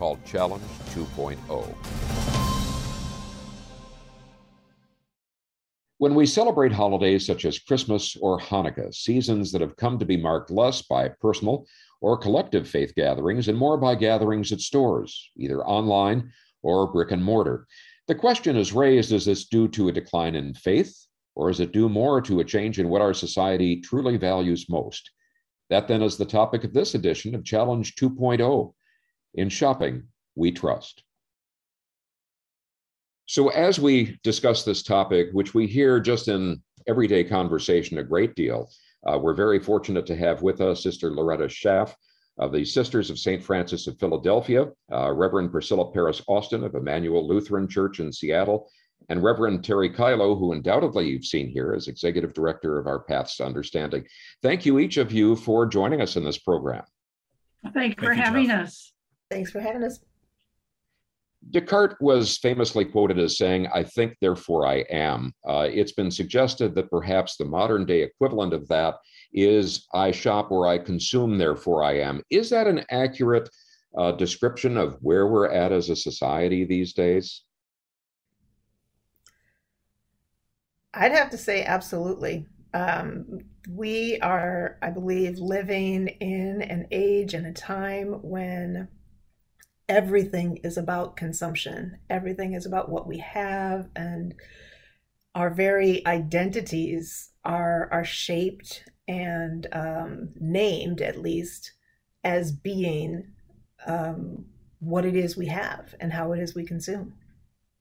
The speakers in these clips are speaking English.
called Challenge 2.0. When we celebrate holidays such as Christmas or Hanukkah, seasons that have come to be marked less by personal or collective faith gatherings and more by gatherings at stores, either online or brick and mortar, the question is raised is this due to a decline in faith, or is it due more to a change in what our society truly values most? That then is the topic of this edition of Challenge 2.0 In Shopping, We Trust. So, as we discuss this topic, which we hear just in everyday conversation a great deal, uh, we're very fortunate to have with us Sister Loretta Schaff of the Sisters of St. Francis of Philadelphia, uh, Reverend Priscilla Paris Austin of Emmanuel Lutheran Church in Seattle, and Reverend Terry Kyllo, who undoubtedly you've seen here as Executive Director of our Paths to Understanding. Thank you, each of you, for joining us in this program. Thank you for having Jeff. us. Thanks for having us. Descartes was famously quoted as saying, I think, therefore I am. Uh, it's been suggested that perhaps the modern day equivalent of that is, I shop or I consume, therefore I am. Is that an accurate uh, description of where we're at as a society these days? I'd have to say absolutely. Um, we are, I believe, living in an age and a time when everything is about consumption. Everything is about what we have, and our very identities are are shaped and um, named, at least, as being um, what it is we have and how it is we consume.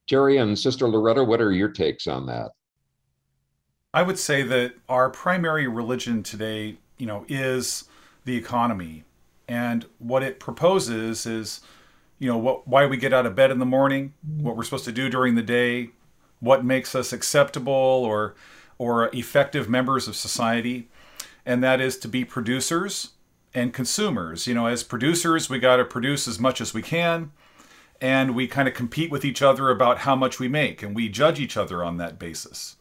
Terry and Sister Loretta, what are your takes on that? I would say that our primary religion today, you know, is the economy. And what it proposes is, you know, what why we get out of bed in the morning, mm-hmm. what we're supposed to do during the day, what makes us acceptable or or effective members of society. And that is to be producers and consumers. You know, as producers, we got to produce as much as we can and we kind of compete with each other about how much we make and we judge each other on that basis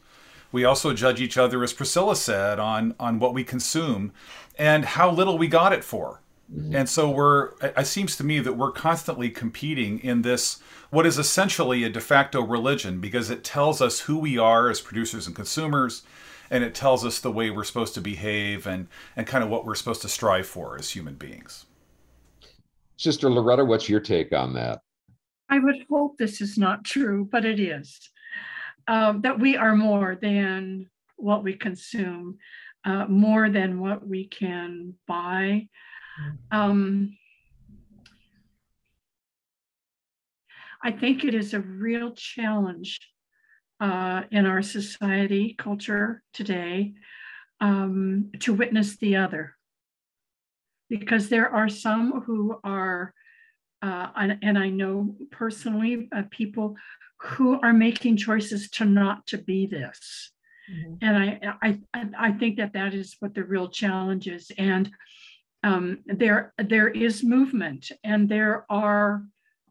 we also judge each other, as Priscilla said, on on what we consume and how little we got it for. Mm-hmm. And so we're it seems to me that we're constantly competing in this what is essentially a de facto religion because it tells us who we are as producers and consumers and it tells us the way we're supposed to behave and and kind of what we're supposed to strive for as human beings. Sister Loretta, what's your take on that? I would hope this is not true, but it is um, that we are more than what we consume, uh, more than what we can buy. Um, I think it is a real challenge uh, in our society, culture today, um, to witness the other. Because there are some who are, uh, and, and, I know personally uh, people who are making choices to not to be this. Mm-hmm. And I, I, I think that that is what the real challenge is. And um, there, there is movement, and there are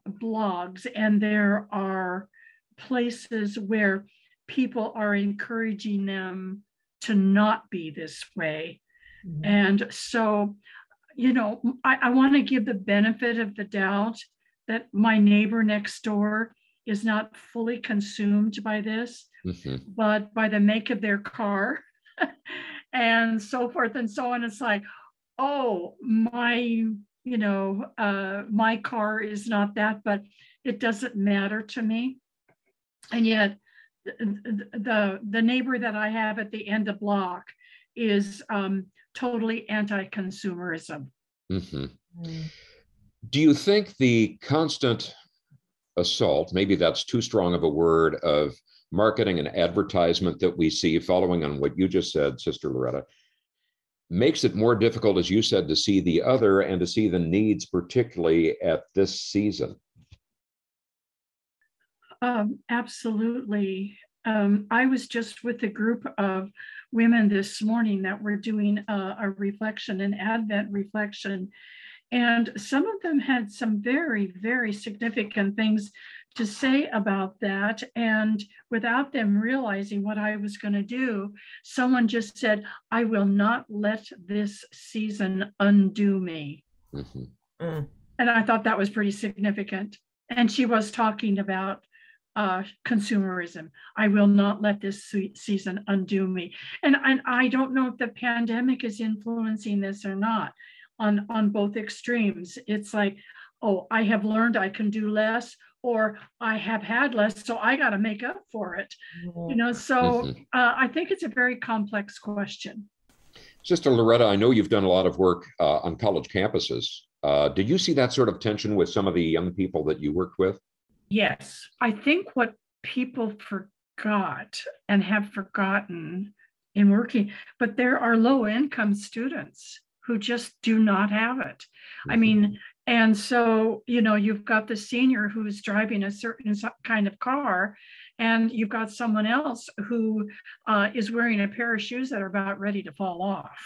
blogs, and there are places where people are encouraging them to not be this way. Mm-hmm. And so, you know, I, I want to give the benefit of the doubt that my neighbor next door is not fully consumed by this, mm-hmm. but by the make of their car and so forth and so on. It's like, oh, my, you know, uh, my car is not that, but it doesn't matter to me. And yet, the, the, the neighbor that I have at the end of block is um, totally anti-consumerism. Mm-hmm. Mm. Do you think the constant assault, maybe that's too strong of a word, of marketing and advertisement that we see, following on what you just said, Sister Loretta, makes it more difficult, as you said, to see the other and to see the needs, particularly at this season. Um, absolutely. Um, I was just with a group of women this morning that were doing a, a reflection, an Advent reflection. And some of them had some very, very significant things to say about that. And without them realizing what I was going to do, someone just said, I will not let this season undo me. Mm-hmm. Mm. And I thought that was pretty significant. And she was talking about uh, consumerism. I will not let this season undo me. And, and I don't know if the pandemic is influencing this or not on, on both extremes. It's like, oh, I have learned I can do less, or I have had less, so I got to make up for it. You know, so mm-hmm. uh, I think it's a very complex question. Sister Loretta, I know you've done a lot of work uh, on college campuses. Uh, did you see that sort of tension with some of the young people that you worked with? Yes. I think what people forgot and have forgotten in working, but there are low income students who just do not have it. I mm-hmm. mean, and so, you know, you've got the senior who's driving a certain kind of car, and you've got someone else who uh, is wearing a pair of shoes that are about ready to fall off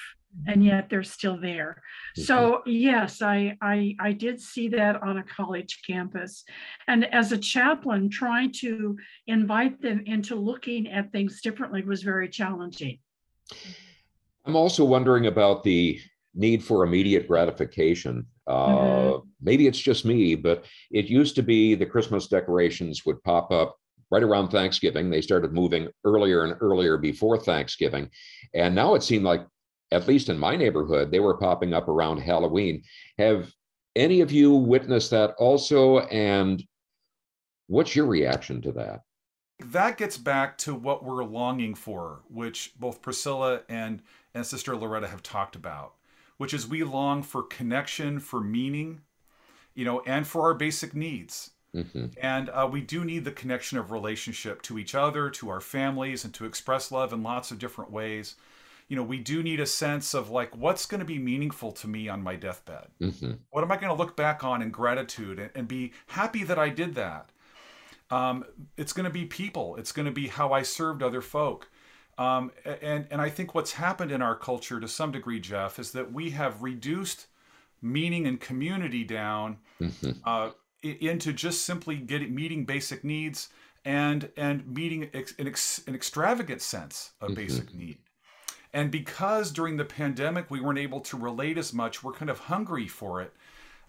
and yet they're still there. Mm-hmm. So yes, I, I I did see that on a college campus, and as a chaplain, trying to invite them into looking at things differently was very challenging. I'm also wondering about the need for immediate gratification. Uh, mm-hmm. Maybe it's just me, but it used to be the Christmas decorations would pop up right around Thanksgiving. They started moving earlier and earlier before Thanksgiving. And now it seemed like at least in my neighborhood, they were popping up around Halloween. Have any of you witnessed that also? And what's your reaction to that? That gets back to what we're longing for, which both Priscilla and, and Sister Loretta have talked about, which is we long for connection, for meaning, you know, and for our basic needs. Mm-hmm. And uh, we do need the connection of relationship to each other, to our families, and to express love in lots of different ways you know, we do need a sense of like what's going to be meaningful to me on my deathbed. Mm-hmm. What am I going to look back on in gratitude and, and be happy that I did that? Um, it's going to be people. It's going to be how I served other folk. Um, and and I think what's happened in our culture to some degree, Jeff, is that we have reduced meaning and community down mm-hmm. uh, into just simply getting meeting basic needs and and meeting ex, an, ex, an extravagant sense of mm-hmm. basic need. And because during the pandemic we weren't able to relate as much, we're kind of hungry for it.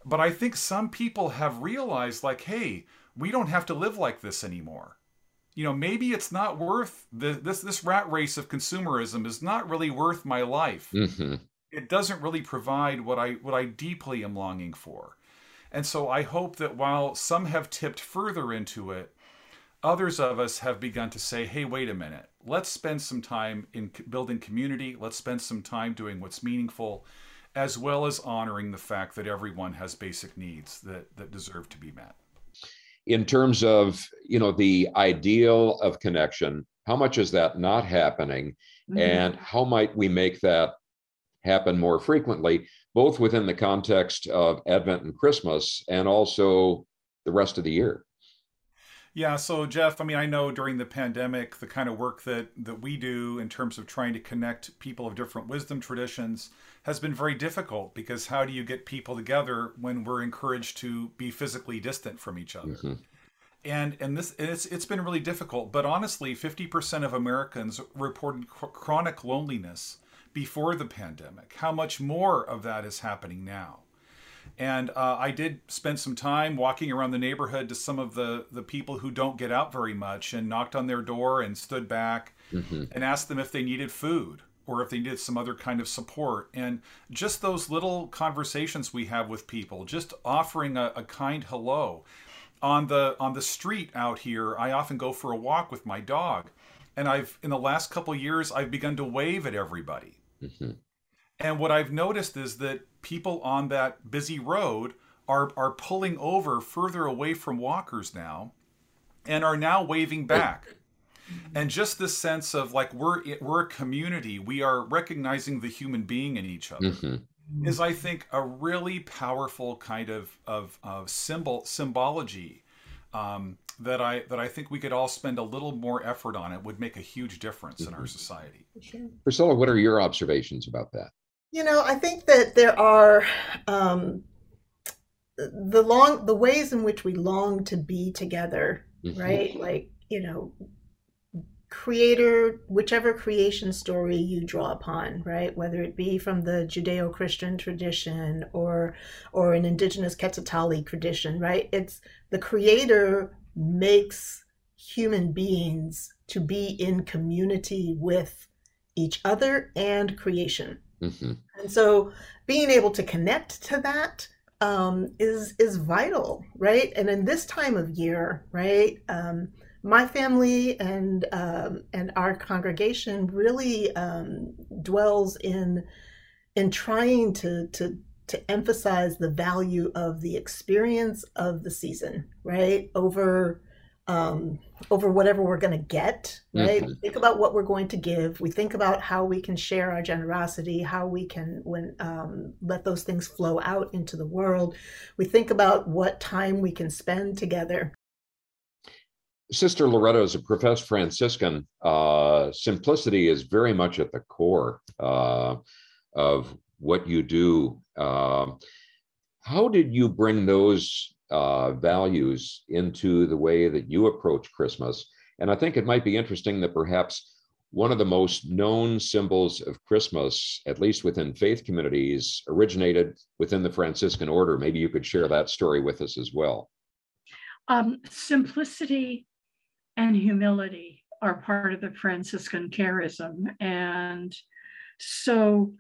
But I think some people have realized, like, hey, we don't have to live like this anymore. You know, maybe it's not worth the, this this rat race of consumerism is not really worth my life. Mm-hmm. It doesn't really provide what I what I deeply am longing for. And so I hope that while some have tipped further into it, others of us have begun to say, hey, wait a minute, let's spend some time in building community, let's spend some time doing what's meaningful, as well as honoring the fact that everyone has basic needs that, that deserve to be met. In terms of, you know, the ideal of connection, how much is that not happening? Mm-hmm. And how might we make that happen more frequently, both within the context of Advent and Christmas and also the rest of the year? Yeah, so Jeff, I mean, I know during the pandemic, the kind of work that that we do in terms of trying to connect people of different wisdom traditions has been very difficult because how do you get people together when we're encouraged to be physically distant from each other? Mm-hmm. And and this it's it's been really difficult, but honestly, 50% of Americans reported chronic loneliness before the pandemic. How much more of that is happening now? And uh, I did spend some time walking around the neighborhood to some of the, the people who don't get out very much and knocked on their door and stood back mm-hmm. and asked them if they needed food or if they needed some other kind of support. And just those little conversations we have with people, just offering a, a kind hello. On the on the street out here, I often go for a walk with my dog. And I've in the last couple years I've begun to wave at everybody. Mm-hmm. And what I've noticed is that people on that busy road are, are pulling over further away from walkers now and are now waving back. And just this sense of like we're we're a community we are recognizing the human being in each other mm-hmm. is i think a really powerful kind of of, of symbol symbology um, that i that i think we could all spend a little more effort on it would make a huge difference mm-hmm. in our mm-hmm. society priscilla what are your observations about that you know i think that there are um, the long the ways in which we long to be together mm-hmm. right like you know creator, whichever creation story you draw upon, right? Whether it be from the Judeo-Christian tradition or or an indigenous Quetzaltali tradition, right? It's the creator makes human beings to be in community with each other and creation. Mm-hmm. And so being able to connect to that um, is is vital, right? And in this time of year, right? Um, my family and um, and our congregation really um, dwells in in trying to to to emphasize the value of the experience of the season, right? Over um, over whatever we're going to get, right? Mm-hmm. think about what we're going to give. We think about how we can share our generosity, how we can when um, let those things flow out into the world. We think about what time we can spend together. Sister Loretta is a professed Franciscan. Uh, simplicity is very much at the core uh, of what you do. Uh, how did you bring those uh, values into the way that you approach Christmas? And I think it might be interesting that perhaps one of the most known symbols of Christmas, at least within faith communities, originated within the Franciscan order. Maybe you could share that story with us as well. Um, simplicity and humility are part of the Franciscan charism. And so,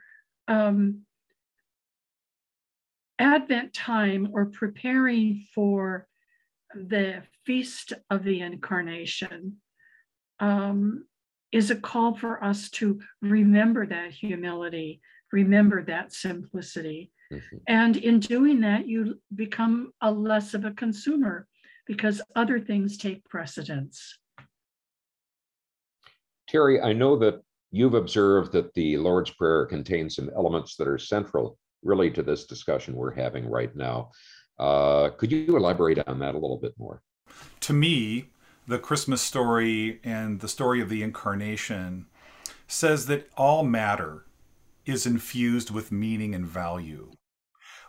um, Advent time or preparing for the feast of the incarnation um, is a call for us to remember that humility, remember that simplicity. Mm-hmm. And in doing that, you become a less of a consumer because other things take precedence. Terry, I know that you've observed that the Lord's Prayer contains some elements that are central really to this discussion we're having right now. Uh, could you elaborate on that a little bit more? To me, the Christmas story and the story of the incarnation says that all matter is infused with meaning and value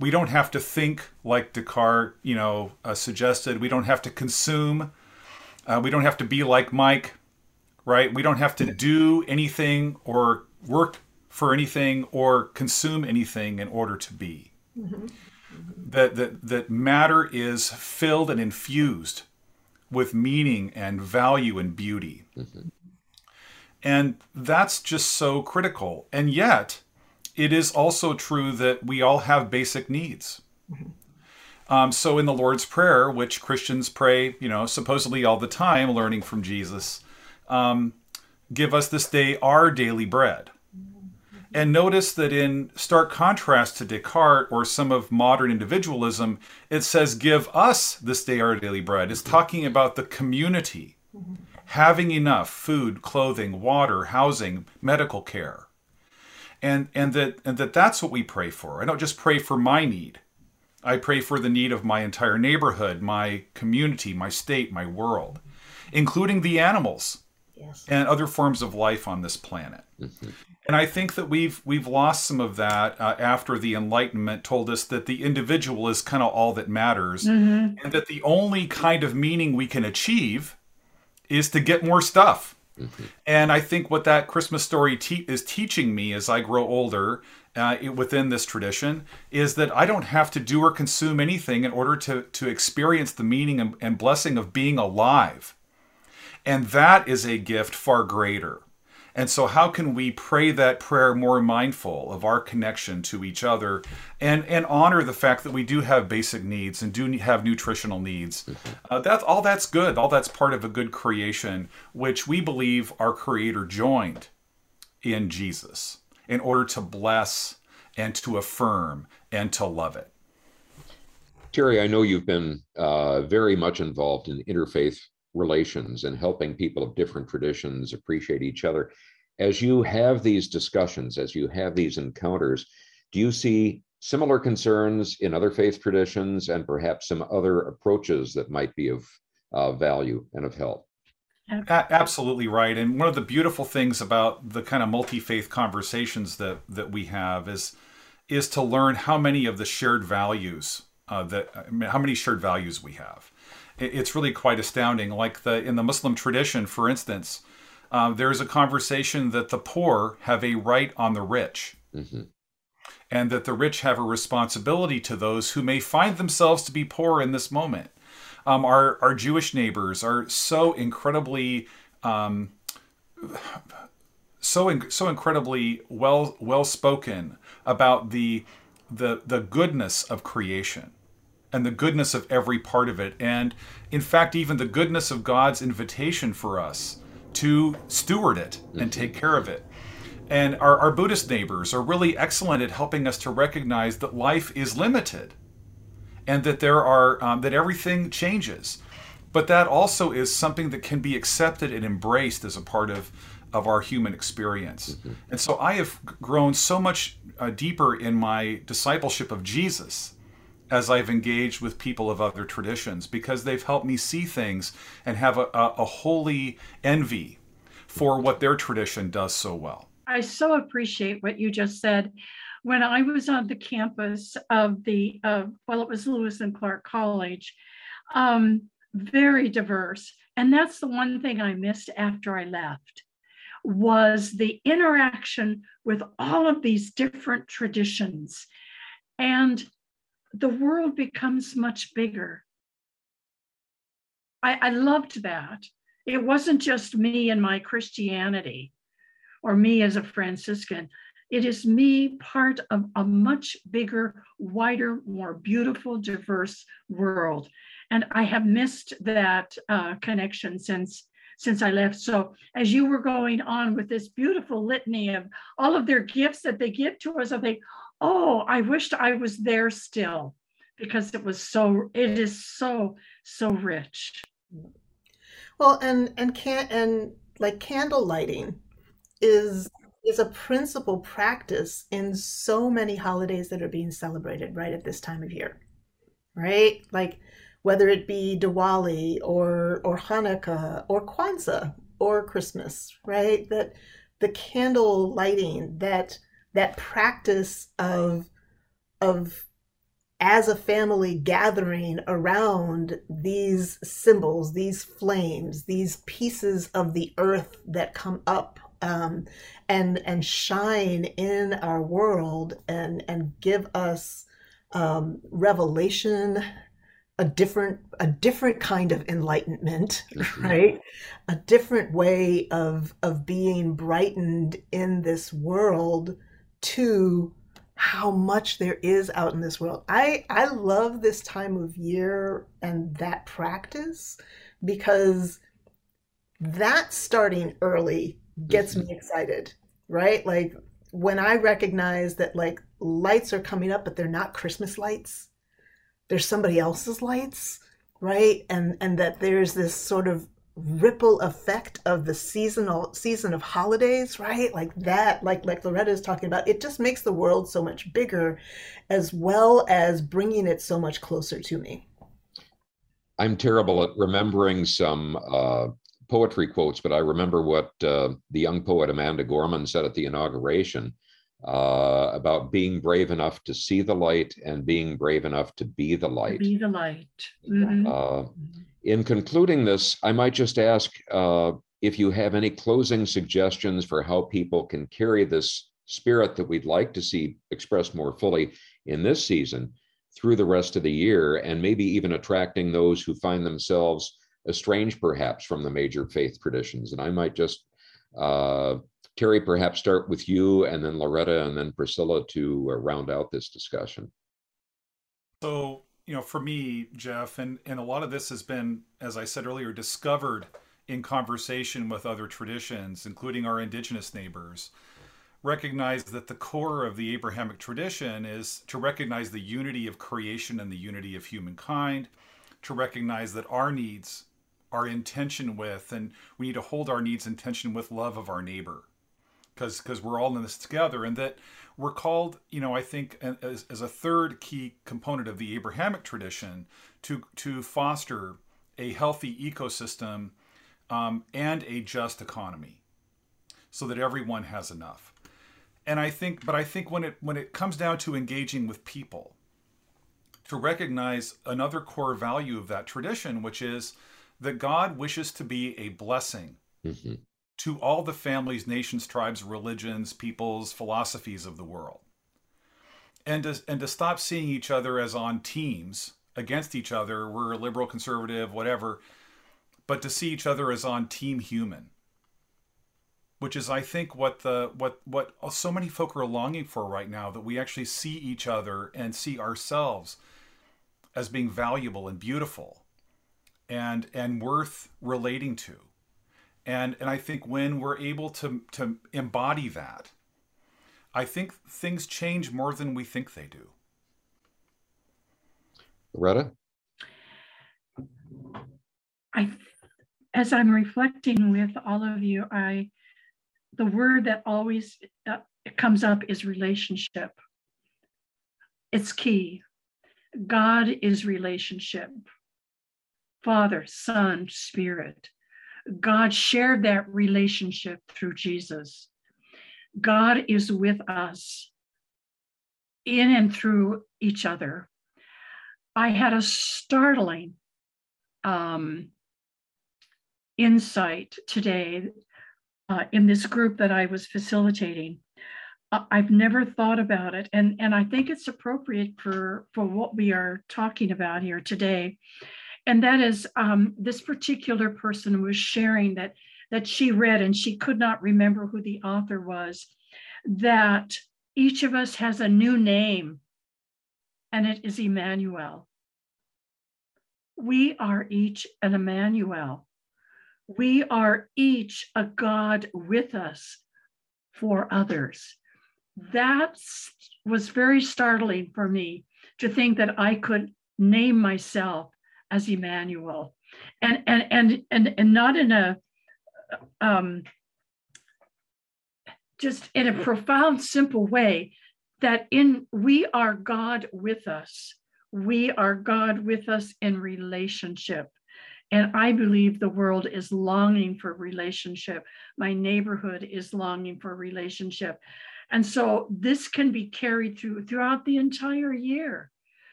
we don't have to think like Descartes, you know, uh, suggested. We don't have to consume. Uh, we don't have to be like Mike, right? We don't have to do anything or work for anything or consume anything in order to be. Mm-hmm. That, that, that matter is filled and infused with meaning and value and beauty. Mm-hmm. And that's just so critical. And yet, it is also true that we all have basic needs. Mm-hmm. Um, so in the Lord's Prayer, which Christians pray, you know, supposedly all the time, learning from Jesus, um, give us this day our daily bread. And notice that in stark contrast to Descartes or some of modern individualism, it says, Give us this day our daily bread. It's talking about the community, mm-hmm. having enough food, clothing, water, housing, medical care and and that and that that's what we pray for. I don't just pray for my need. I pray for the need of my entire neighborhood, my community, my state, my world, including the animals yes. and other forms of life on this planet. Mm-hmm. And I think that we've we've lost some of that uh, after the Enlightenment told us that the individual is kind of all that matters, mm-hmm. and that the only kind of meaning we can achieve is to get more stuff And I think what that Christmas story te- is teaching me as I grow older uh, within this tradition is that I don't have to do or consume anything in order to, to experience the meaning and, and blessing of being alive. And that is a gift far greater. And so, how can we pray that prayer more mindful of our connection to each other and, and honor the fact that we do have basic needs and do have nutritional needs? Uh, that's all that's good. All that's part of a good creation, which we believe our Creator joined in Jesus in order to bless and to affirm and to love it. Terry, I know you've been uh, very much involved in interfaith relations and helping people of different traditions appreciate each other. As you have these discussions, as you have these encounters, do you see similar concerns in other faith traditions and perhaps some other approaches that might be of uh, value and of help? Absolutely right. And one of the beautiful things about the kind of multi-faith conversations that that we have is is to learn how many of the shared values uh, that I mean, how many shared values we have. It, it's really quite astounding. Like the in the Muslim tradition, for instance, uh, there's a conversation that the poor have a right on the rich. Mm-hmm. And that the rich have a responsibility to those who may find themselves to be poor in this moment um, our our Jewish neighbors are so incredibly um, so in, so incredibly well well spoken about the the the goodness of creation and the goodness of every part of it and in fact even the goodness of God's invitation for us to steward it and mm-hmm. take care of it and our, our Buddhist neighbors are really excellent at helping us to recognize that life is limited and that there are um, that everything changes but that also is something that can be accepted and embraced as a part of of our human experience mm-hmm. and so i have grown so much uh, deeper in my discipleship of jesus as i've engaged with people of other traditions because they've helped me see things and have a, a, a holy envy for what their tradition does so well i so appreciate what you just said when I was on the campus of the, uh, well, it was Lewis and Clark College, um, very diverse. And that's the one thing I missed after I left was the interaction with all of these different traditions. And the world becomes much bigger. I, I loved that. It wasn't just me and my Christianity or me as a Franciscan. It is me part of a much bigger, wider, more beautiful, diverse world. And I have missed that uh, connection since since I left. So as you were going on with this beautiful litany of all of their gifts that they give to us, I think, oh, I wished I was there still because it was so, it is so, so rich. Well, and and can and like candle lighting is is a principal practice in so many holidays that are being celebrated right at this time of year, right? Like whether it be Diwali or or Hanukkah or Kwanzaa or Christmas, right? That the candle lighting, that that practice of of as a family gathering around these symbols, these flames, these pieces of the earth that come up um, and and shine in our world and and give us um, revelation a different a different kind of enlightenment mm-hmm. right a different way of of being brightened in this world to how much there is out in this world i i love this time of year and that practice because that starting early gets me mm-hmm. excited, right? Like when I recognize that like lights are coming up, but they're not Christmas lights, there's somebody else's lights, right? And and that there's this sort of ripple effect of the seasonal season of holidays right like that like like loretta is talking about it just makes the world so much bigger as well as bringing it so much closer to me i'm terrible at remembering some uh, poetry quotes, but I remember what uh, the young poet Amanda Gorman said at the inauguration uh, about being brave enough to see the light and being brave enough to be the light. Be the light. Mm-hmm. In concluding this, I might just ask uh, if you have any closing suggestions for how people can carry this spirit that we'd like to see expressed more fully in this season through the rest of the year, and maybe even attracting those who find themselves estranged perhaps from the major faith traditions. And I might just, uh, Terry, perhaps start with you and then Loretta and then Priscilla to uh, round out this discussion. So, you know, for me, Jeff, and, and a lot of this has been, as I said earlier, discovered in conversation with other traditions, including our indigenous neighbors. Recognize that the core of the Abrahamic tradition is to recognize the unity of creation and the unity of humankind, to recognize that our needs our intention with, and we need to hold our needs in tension with love of our neighbor, because because we're all in this together, and that we're called, you know, I think as, as a third key component of the Abrahamic tradition to to foster a healthy ecosystem um, and a just economy, so that everyone has enough. And I think, but I think when it when it comes down to engaging with people, to recognize another core value of that tradition, which is that God wishes to be a blessing mm-hmm. To all the families, nations, tribes, religions, peoples, philosophies of the world. And to, and to stop seeing each other as on teams against each other, we're liberal, conservative, whatever, but to see each other as on team human. Which is, I think, what the what what so many folk are longing for right now. That we actually see each other and see ourselves as being valuable and beautiful, and and worth relating to and and i think when we're able to to embody that i think things change more than we think they do Loretta? i as i'm reflecting with all of you i the word that always uh, comes up is relationship it's key god is relationship Father, Son, Spirit. God shared that relationship through Jesus. God is with us in and through each other. I had a startling um, insight today uh, in this group that I was facilitating. I've never thought about it, and, and I think it's appropriate for, for what we are talking about here today and that is um, this particular person was sharing that that she read and she could not remember who the author was that each of us has a new name and it is Emmanuel. We are each an Emmanuel. We are each a God with us for others. That was very startling for me to think that I could name myself as Emmanuel, and and and and and not in a um, just in a profound, simple way. That in we are God with us. We are God with us in relationship. And I believe the world is longing for relationship. My neighborhood is longing for relationship. And so this can be carried through throughout the entire year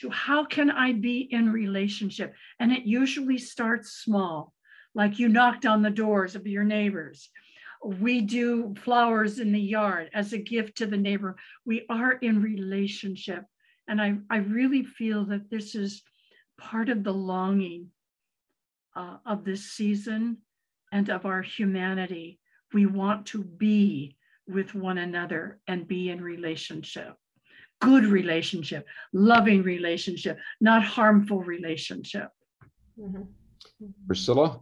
to how can I be in relationship? And it usually starts small, like you knocked on the doors of your neighbors. We do flowers in the yard as a gift to the neighbor. We are in relationship. And I, I really feel that this is part of the longing uh, of this season and of our humanity. We want to be with one another and be in relationship good relationship, loving relationship, not harmful relationship. Mm-hmm. Priscilla?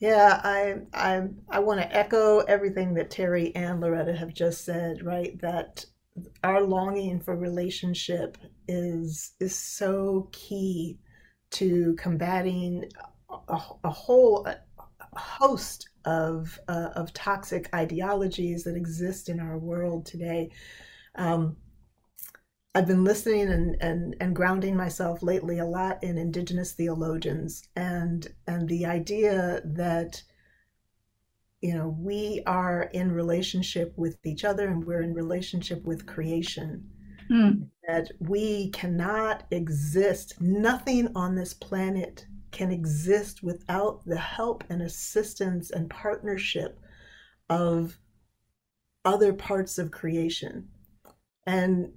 Yeah, I I I want to echo everything that Terry and Loretta have just said, right? That our longing for relationship is is so key to combating a, a whole a host of uh, of toxic ideologies that exist in our world today. Um, I've been listening and, and, and grounding myself lately a lot in indigenous theologians and and the idea that you know we are in relationship with each other and we're in relationship with creation mm. that we cannot exist nothing on this planet can exist without the help and assistance and partnership of other parts of creation and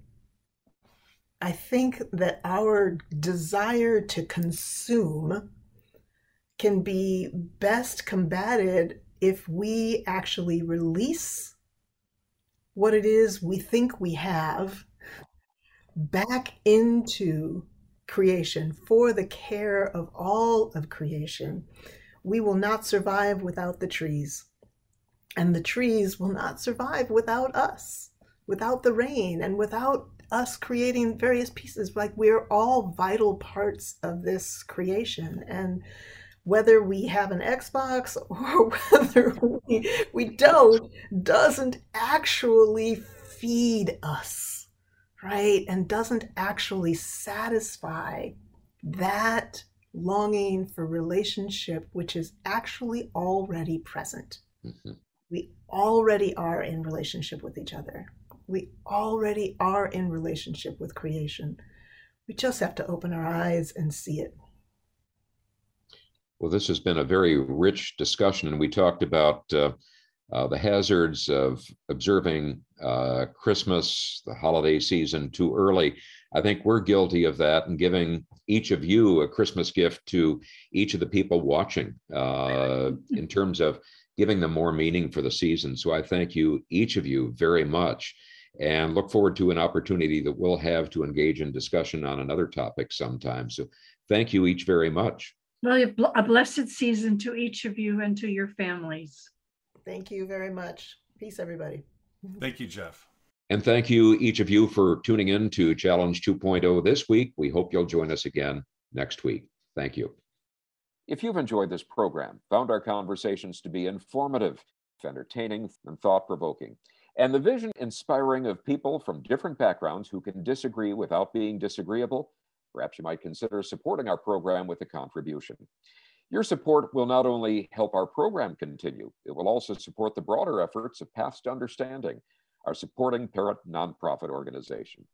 I think that our desire to consume can be best combated if we actually release what it is we think we have back into creation for the care of all of creation. We will not survive without the trees, and the trees will not survive without us, without the rain, and without us creating various pieces like we're all vital parts of this creation and whether we have an Xbox or whether we, we don't, doesn't actually feed us, right? And doesn't actually satisfy that longing for relationship, which is actually already present. Mm-hmm. We already are in relationship with each other. We already are in relationship with creation. We just have to open our eyes and see it. Well, this has been a very rich discussion, and we talked about uh, uh, the hazards of observing uh, Christmas, the holiday season, too early. I think we're guilty of that and giving each of you a Christmas gift to each of the people watching uh, in terms of giving them more meaning for the season. So I thank you, each of you, very much and look forward to an opportunity that we'll have to engage in discussion on another topic sometime. So thank you each very much. Well, a blessed season to each of you and to your families. Thank you very much. Peace, everybody. Thank you, Jeff. And thank you, each of you, for tuning in to Challenge 2.0 this week. We hope you'll join us again next week. Thank you. If you've enjoyed this program, found our conversations to be informative, entertaining, and thought provoking, and the vision inspiring of people from different backgrounds who can disagree without being disagreeable, perhaps you might consider supporting our program with a contribution. Your support will not only help our program continue, it will also support the broader efforts of Paths to Understanding, our supporting parent nonprofit organization.